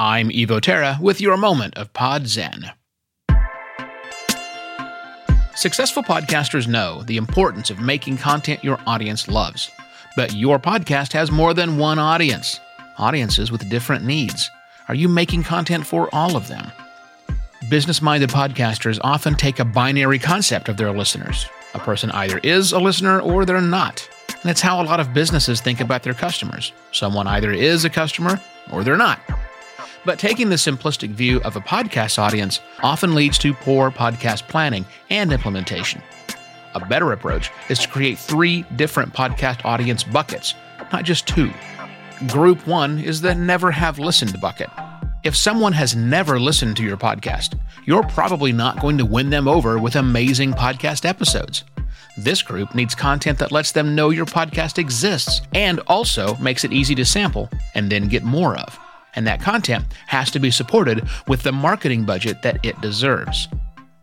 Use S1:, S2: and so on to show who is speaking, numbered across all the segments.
S1: I'm Evo Terra with your moment of Pod Zen. Successful podcasters know the importance of making content your audience loves. But your podcast has more than one audience, audiences with different needs. Are you making content for all of them? Business minded podcasters often take a binary concept of their listeners. A person either is a listener or they're not. And it's how a lot of businesses think about their customers. Someone either is a customer or they're not. But taking the simplistic view of a podcast audience often leads to poor podcast planning and implementation. A better approach is to create three different podcast audience buckets, not just two. Group one is the never have listened bucket. If someone has never listened to your podcast, you're probably not going to win them over with amazing podcast episodes. This group needs content that lets them know your podcast exists and also makes it easy to sample and then get more of. And that content has to be supported with the marketing budget that it deserves.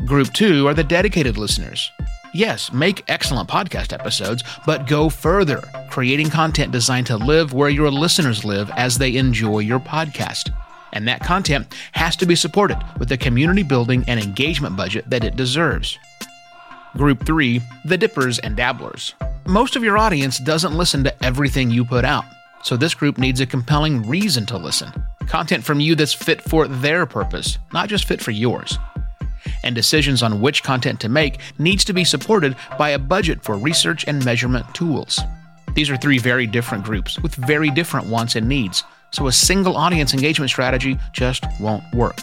S1: Group two are the dedicated listeners. Yes, make excellent podcast episodes, but go further, creating content designed to live where your listeners live as they enjoy your podcast. And that content has to be supported with the community building and engagement budget that it deserves. Group 3 The Dippers and Dabblers. Most of your audience doesn't listen to everything you put out, so this group needs a compelling reason to listen. Content from you that's fit for their purpose, not just fit for yours and decisions on which content to make needs to be supported by a budget for research and measurement tools. These are three very different groups with very different wants and needs, so a single audience engagement strategy just won't work.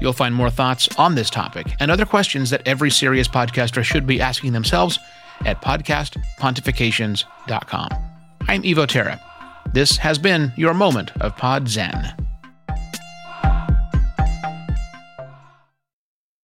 S1: You'll find more thoughts on this topic and other questions that every serious podcaster should be asking themselves at podcastpontifications.com. I'm Evo Terra. This has been your moment of Pod Zen.